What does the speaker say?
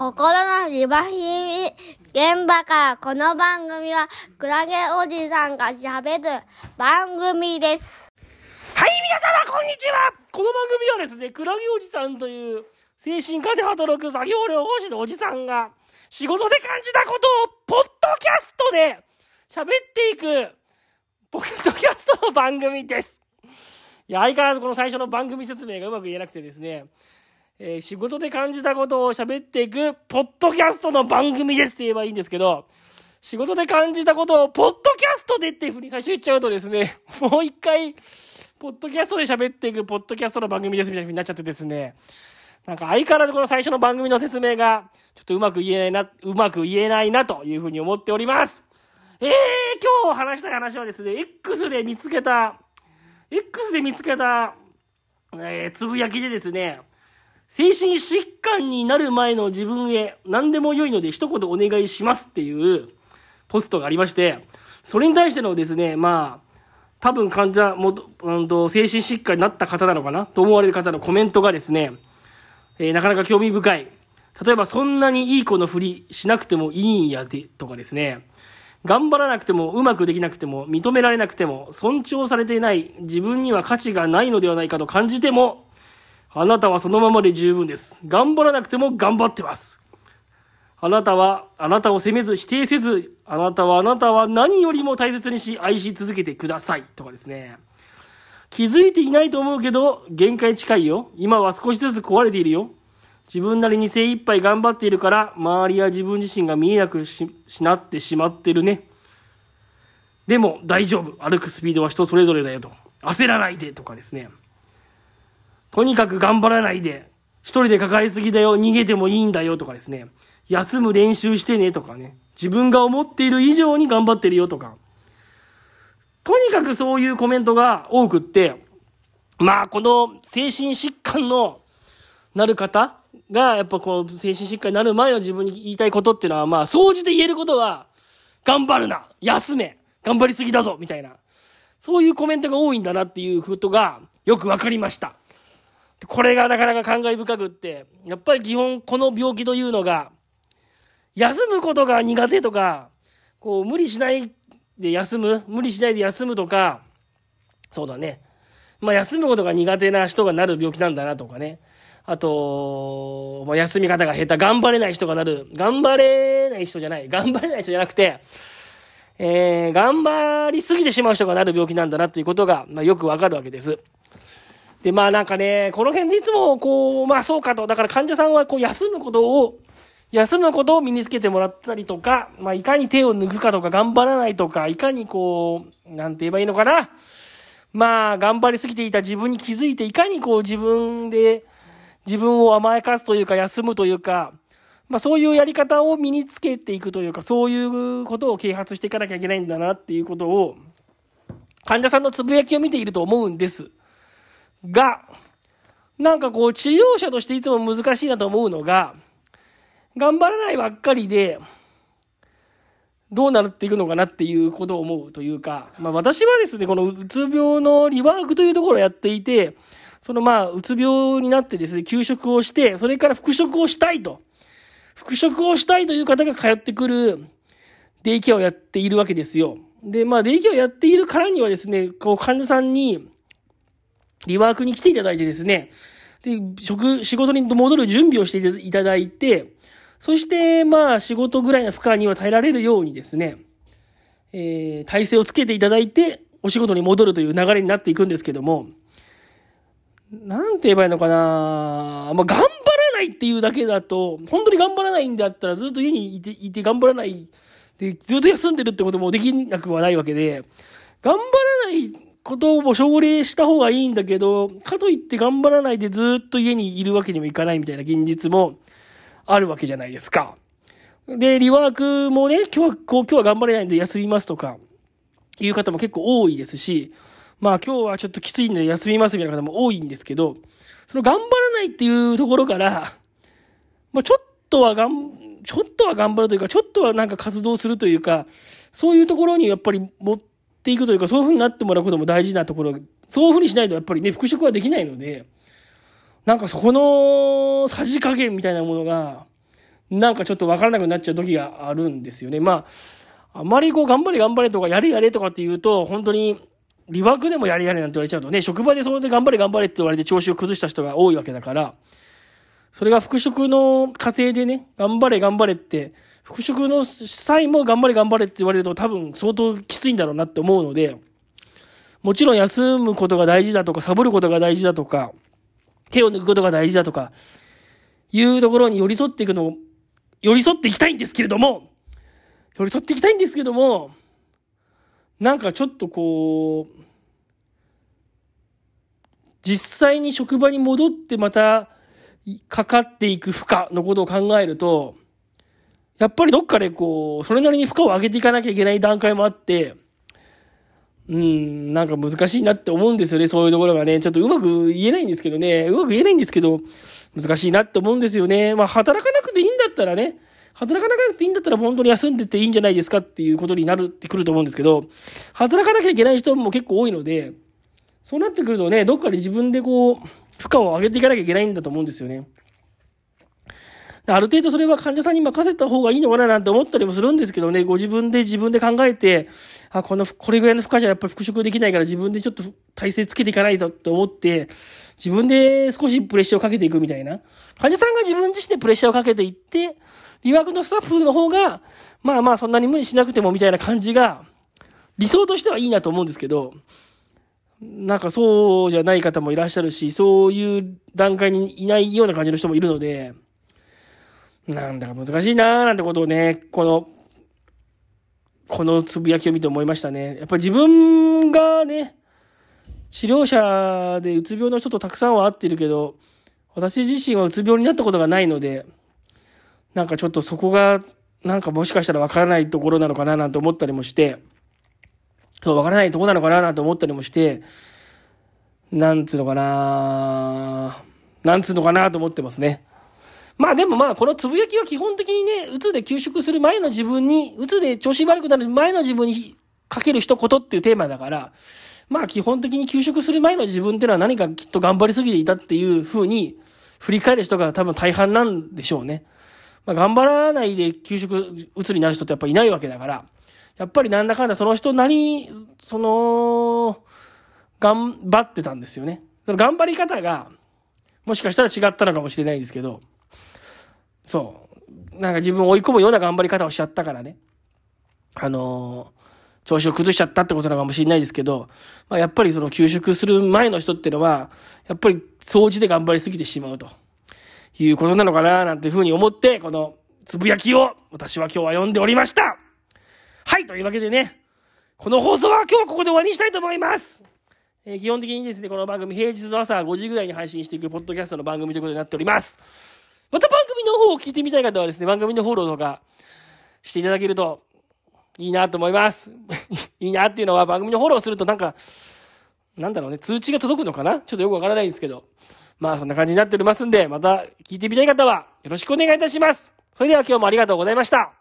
心のリバヒミ現場からこの番組はクラゲおじさんが喋る番組です。はい、皆様、こんにちはこの番組はですね、クラゲおじさんという精神科で働く作業療法士のおじさんが仕事で感じたことをポッドキャストで喋っていくポッドキャストの番組です。いや、相変わらずこの最初の番組説明がうまく言えなくてですね、えー仕事で感じたことを喋っていくポッドキャストの番組ですって言えばいいんですけど、仕事で感じたことをポッドキャストでっていうふうに最初言っちゃうとですね、もう一回、ポッドキャストで喋っていくポッドキャストの番組ですみたいになっちゃってですね、なんか相変わらずこの最初の番組の説明が、ちょっとうまく言えないな、うまく言えないなというふうに思っております。えー、今日話したい話はですね、X で見つけた、X で見つけた、えー、つぶやきでですね、精神疾患になる前の自分へ何でも良いので一言お願いしますっていうポストがありまして、それに対してのですね、まあ、多分患者も、うんと、精神疾患になった方なのかなと思われる方のコメントがですね、えーなかなか興味深い。例えば、そんなにいい子のふりしなくてもいいんやで、とかですね。頑張らなくても、うまくできなくても、認められなくても、尊重されていない、自分には価値がないのではないかと感じても、あなたはそのままで十分です。頑張らなくても頑張ってます。あなたは、あなたを責めず、否定せず、あなたは、あなたは何よりも大切にし、愛し続けてください。とかですね。気づいていないと思うけど、限界近いよ。今は少しずつ壊れているよ。自分なりに精一杯頑張っているから、周りや自分自身が見えなくししなってしまってるね。でも、大丈夫。歩くスピードは人それぞれだよと。焦らないで。とかですね。とにかく頑張らないで。一人で抱えすぎだよ。逃げてもいいんだよ。とかですね。休む練習してね。とかね。自分が思っている以上に頑張ってるよ。とか。とにかくそういうコメントが多くって、まあ、この精神疾患のなる方が、やっぱこう、精神疾患になる前の自分に言いたいことっていうのは、まあ、総じて言えることは、頑張るな休め頑張りすぎだぞみたいな。そういうコメントが多いんだなっていうことが、よくわかりました。これがなかなか感慨深くって、やっぱり基本この病気というのが、休むことが苦手とか、こう無理しないで休む、無理しないで休むとか、そうだね。まあ休むことが苦手な人がなる病気なんだなとかね。あと、まあ、休み方が下手、頑張れない人がなる。頑張れない人じゃない。頑張れない人じゃなくて、えー、頑張りすぎてしまう人がなる病気なんだなっていうことが、まあ、よくわかるわけです。で、まあなんかね、この辺でいつもこう、まあそうかと、だから患者さんはこう休むことを、休むことを身につけてもらったりとか、まあいかに手を抜くかとか頑張らないとか、いかにこう、なんて言えばいいのかな。まあ頑張りすぎていた自分に気づいて、いかにこう自分で、自分を甘やかすというか休むというか、まあそういうやり方を身につけていくというか、そういうことを啓発していかなきゃいけないんだなっていうことを、患者さんのつぶやきを見ていると思うんです。が、なんかこう治療者としていつも難しいなと思うのが、頑張らないばっかりで、どうなっていくのかなっていうことを思うというか、まあ私はですね、このうつ病のリワークというところをやっていて、そのまあ、うつ病になってですね、休職をして、それから復職をしたいと。復職をしたいという方が通ってくるデイケアをやっているわけですよ。で、まあ、デイケアをやっているからにはですね、こう、患者さんに、リワークに来ていただいてですね、で、職、仕事に戻る準備をしていただいて、そして、まあ、仕事ぐらいの負荷には耐えられるようにですね、えー、体制をつけていただいて、お仕事に戻るという流れになっていくんですけども、なんて言えばいいのかな。まあ、頑張らないっていうだけだと、本当に頑張らないんだったらずっと家にいて、いて頑張らないで、ずっと休んでるってこともできなくはないわけで、頑張らないことを奨励した方がいいんだけど、かといって頑張らないでずっと家にいるわけにもいかないみたいな現実もあるわけじゃないですか。で、リワークもね、今日は、こう、今日は頑張れないんで休みますとか、いう方も結構多いですし、まあ今日はちょっときついんで休みますみたいな方も多いんですけど、その頑張らないっていうところから、まあちょっとはがん、ちょっとは頑張るというか、ちょっとはなんか活動するというか、そういうところにやっぱり持っていくというか、そういう風になってもらうことも大事なところ、そういう風にしないとやっぱりね、復職はできないので、なんかそこのさじ加減みたいなものが、なんかちょっとわからなくなっちゃう時があるんですよね。まあ、あまりこう頑張れ頑張れとかやれやれとかって言うと、本当に、リワークでもやれやれなんて言われちゃうとね、職場でそれで頑張れ頑張れって言われて調子を崩した人が多いわけだから、それが復職の過程でね、頑張れ頑張れって、復職の際も頑張れ頑張れって言われると多分相当きついんだろうなって思うので、もちろん休むことが大事だとか、サボることが大事だとか、手を抜くことが大事だとか、いうところに寄り添っていくの寄り添っていきたいんですけれども、寄り添っていきたいんですけども、なんかちょっとこう、実際に職場に戻ってまたかかっていく負荷のことを考えると、やっぱりどっかでこう、それなりに負荷を上げていかなきゃいけない段階もあって、うん、なんか難しいなって思うんですよね、そういうところがね。ちょっとうまく言えないんですけどね、うまく言えないんですけど、難しいなって思うんですよね。まあ、働かなくていいんだったらね、働かなくていいんだったら本当に休んでていいんじゃないですかっていうことになるってくると思うんですけど、働かなきゃいけない人も結構多いので、そうなってくるとね、どっかで自分でこう、負荷を上げていかなきゃいけないんだと思うんですよね。ある程度それは患者さんに任せた方がいいのかななんて思ったりもするんですけどね、ご自分で自分で考えて、あ、この、これぐらいの負荷じゃやっぱり復職できないから自分でちょっと体勢つけていかないとって思って、自分で少しプレッシャーをかけていくみたいな。患者さんが自分自身でプレッシャーをかけていって、リワークのスタッフの方が、まあまあそんなに無理しなくてもみたいな感じが、理想としてはいいなと思うんですけど、なんかそうじゃない方もいらっしゃるし、そういう段階にいないような感じの人もいるので、なんだか難しいなーなんてことをね、この、このつぶやきを見て思いましたね。やっぱり自分がね、治療者でうつ病の人とたくさんは会ってるけど、私自身はうつ病になったことがないので、なんかちょっとそこが、なんかもしかしたらわからないところなのかななんて思ったりもして、そう、わからないとこなのかななんて思ったりもして、なんつうのかななんつうのかなと思ってますね。まあでもまあ、このつぶやきは基本的にね、うつで休職する前の自分に、うつで調子悪くなる前の自分にかける一言っていうテーマだから、まあ基本的に休職する前の自分ってのは何かきっと頑張りすぎていたっていう風に振り返る人が多分大半なんでしょうね。まあ頑張らないで休職、うつになる人ってやっぱいないわけだから、やっぱりなんだかんだその人なり、その、頑張ってたんですよね。その頑張り方が、もしかしたら違ったのかもしれないですけど、そう。なんか自分を追い込むような頑張り方をしちゃったからね。あのー、調子を崩しちゃったってことなのかもしれないですけど、まあ、やっぱりその休職する前の人っていうのは、やっぱり掃除で頑張りすぎてしまうということなのかななんていうふうに思って、このつぶやきを私は今日は読んでおりました。はい、というわけでね、この放送は今日はここで終わりにしたいと思います。えー、基本的にですね、この番組平日の朝5時ぐらいに配信していくポッドキャストの番組ということになっております。また番組の方を聞いてみたい方はですね、番組のフォローとかしていただけるといいなと思います。いいなっていうのは番組のフォローするとなんか、なんだろうね、通知が届くのかな？ちょっとよくわからないんですけど。まあそんな感じになっておりますんで、また聞いてみたい方はよろしくお願いいたします。それでは今日もありがとうございました。